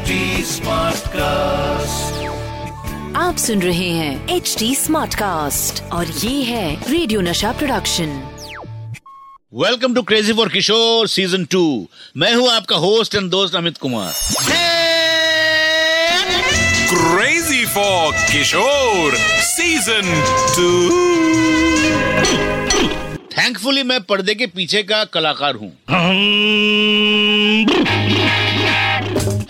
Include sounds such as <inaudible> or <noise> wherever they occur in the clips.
HD cast आप सुन रहे हैं एच डी स्मार्ट कास्ट और ये है radio Nasha production welcome to crazy for Kishore season two मैं हूँ आपका होस्ट एंड दोस्त Amit Kumar. Crazy for Kishore season two thankfully मैं पर्दे के पीछे का कलाकार हूँ।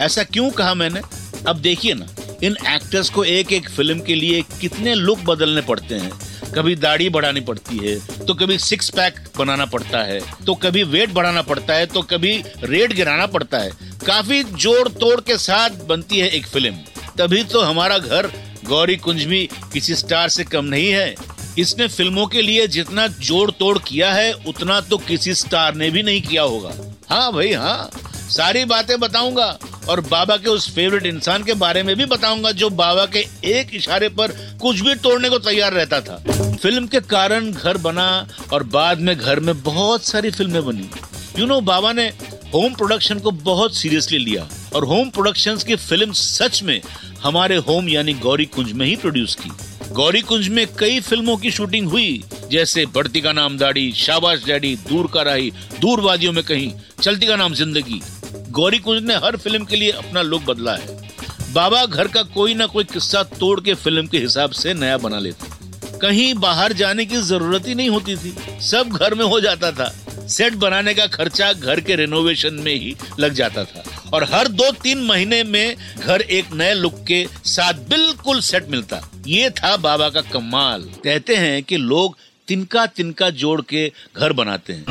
ऐसा क्यों कहा मैंने? अब देखिए ना, इन एक्टर्स को एक एक फ़िल्म के लिए कितने लुक बदलने पड़ते हैं। कभी दाढ़ी बढ़ानी पड़ती है तो कभी सिक्स पैक बनाना पड़ता है तो कभी वेट बढ़ाना पड़ता है तो कभी रेट गिराना पड़ता है। काफ़ी जोड़ तोड़ के साथ बनती है एक फ़िल्म तभी तो हमारा घर गौरी कुंज भी किसी स्टार से कम नहीं है। इसने फ़िल्मों के लिए जितना जोड़ तोड़ किया है, उतना तो किसी स्टार ने भी नहीं किया होगा। हाँ भाई हाँ। सारी बातें बताऊँगा। और बाबा के उस फेवरेट इंसान के बारे में भी बताऊँगा, जो बाबा के एक इशारे पर कुछ भी तोड़ने को तैयार रहता था। फ़िल्म के कारण घर बना और बाद में घर में बहुत सारी फ़िल्में बनी। यू नो बाबा ने होम प्रोडक्शन को बहुत सीरियसली लिया और होम प्रोडक्शंस की फ़िल्म सच में हमारे होम यानी गौरी कुंज में ही प्रोड्यूस की। गौरी कुंज में कई फ़िल्मों की शूटिंग हुई, जैसे बढ़ती का नाम दाढ़ी, शाबाश डैडी, दूर का राही दूर वादियों में कहीं, चलती का नाम ज़िंदगी। गौरी कुंज ने हर फ़िल्म के लिए अपना लुक बदला है। बाबा घर का कोई ना कोई किस्सा तोड़ के फ़िल्म के हिसाब से नया बना लेते। कहीं बाहर जाने की ज़रूरत ही नहीं होती थी। सब घर में हो जाता था। सेट बनाने का खर्चा घर के रेनोवेशन में ही लग जाता था। और हर दो तीन महीने में घर एक नए लुक के साथ बिल्कुल सेट मिलता। ये था बाबा का कमाल। कहते हैं कि लोग तिनका तिनका जोड़ के घर बनाते हैं।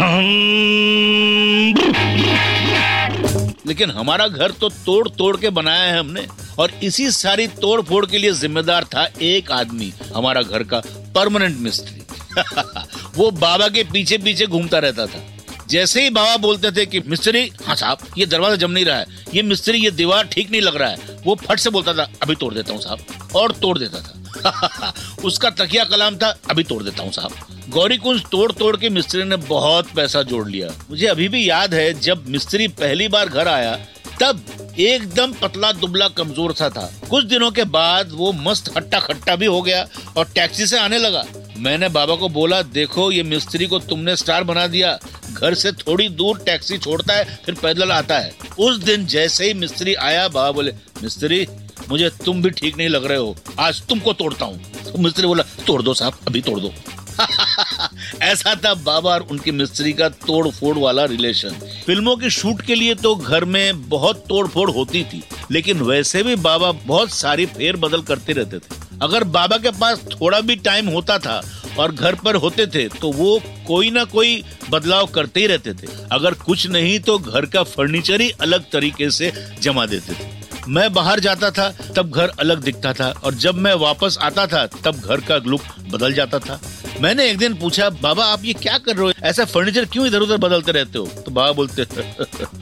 लेकिन हमारा घर तो तोड़ तोड़ के बनाया है हमने। और इसी सारी तोड़ फोड़ के लिए जिम्मेदार था एक आदमी, हमारा घर का परमानेंट मिस्त्री। <laughs> वो बाबा के पीछे पीछे घूमता रहता था। जैसे ही बाबा बोलते थे कि, मिस्त्री हाँ साहब, ये दरवाज़ा जम नहीं रहा है। ये मिस्त्री, ये दीवार ठीक नहीं लग रहा है। वो फट से बोलता था, अभी तोड़ देता हूँ साहब। और तोड़ देता था। <laughs> उसका तकिया कलाम था, अभी तोड़ देता हूँ साहब। गौरी कुंज तोड़ तोड़ के मिस्त्री ने बहुत पैसा जोड़ लिया। मुझे अभी भी याद है, जब मिस्त्री पहली बार घर आया, तब एकदम पतला दुबला कमज़ोर सा था। कुछ दिनों के बाद वो मस्त हट्टा खट्टा भी हो गया और टैक्सी से आने लगा। मैंने बाबा को बोला, देखो, ये मिस्त्री को तुमने स्टार बना दिया। घर से थोड़ी दूर टैक्सी छोड़ता है, फिर पैदल आता है। उस दिन जैसे ही मिस्त्री आया, बाबा बोले, मिस्त्री मुझे तुम भी ठीक नहीं लग रहे हो। आज तुमको तोड़ता हूँ। तो मिस्त्री बोला, तोड़ दो साहब, अभी तोड़ दो। <laughs> ऐसा था बाबा और उनकी मिस्त्री का तोड़ फोड़ वाला रिलेशन फ़िल्मों की शूट के लिए तो घर में बहुत तोड़ फोड़ होती थी, लेकिन वैसे भी बाबा बहुत सारी फेर बदल करते रहते थे। अगर बाबा के पास थोड़ा भी टाइम होता था और घर पर होते थे तो वो कोई ना कोई बदलाव करते ही रहते थे। अगर कुछ नहीं तो घर का फर्नीचर ही अलग तरीके से जमा देते थे। मैं बाहर जाता था, तब घर अलग दिखता था और जब मैं वापस आता था, तब घर का लुक बदल जाता था। मैंने एक दिन पूछा, बाबा, आप ये क्या कर रहे हो? ऐसा फर्नीचर क्यों इधर उधर बदलते रहते हो? तो बाबा बोलते, <laughs>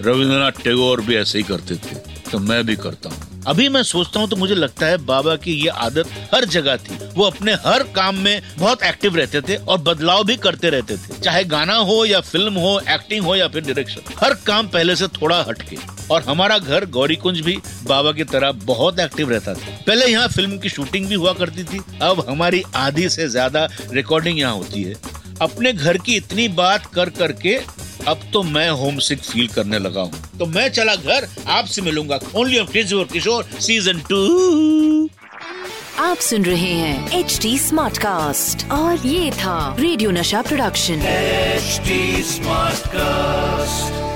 रविंद्रनाथ टैगोर भी ऐसे ही करते थे तो मैं भी करता हूँ। अभी मैं सोचता हूँ तो मुझे लगता है बाबा की ये आदत हर जगह थी। वो अपने हर काम में बहुत एक्टिव रहते थे और बदलाव भी करते रहते थे। चाहे गाना हो या फ़िल्म हो एक्टिंग हो या फिर डायरेक्शन हर काम पहले से थोड़ा हटके। और हमारा घर गौरी कुंज भी बाबा की तरह बहुत एक्टिव रहता था। पहले यहाँ फ़िल्म की शूटिंग भी हुआ करती थी, अब हमारी आधी से ज़्यादा रिकॉर्डिंग यहाँ होती है। अपने घर की इतनी बात कर करके अब तो मैं होम सिक फील करने लगा हूँ। तो मैं चला घर आपसे मिलूँगा। Only of Kishore season two आप सुन रहे हैं एच डी स्मार्ट कास्ट और ये था radio Nasha production H smart Smartcast.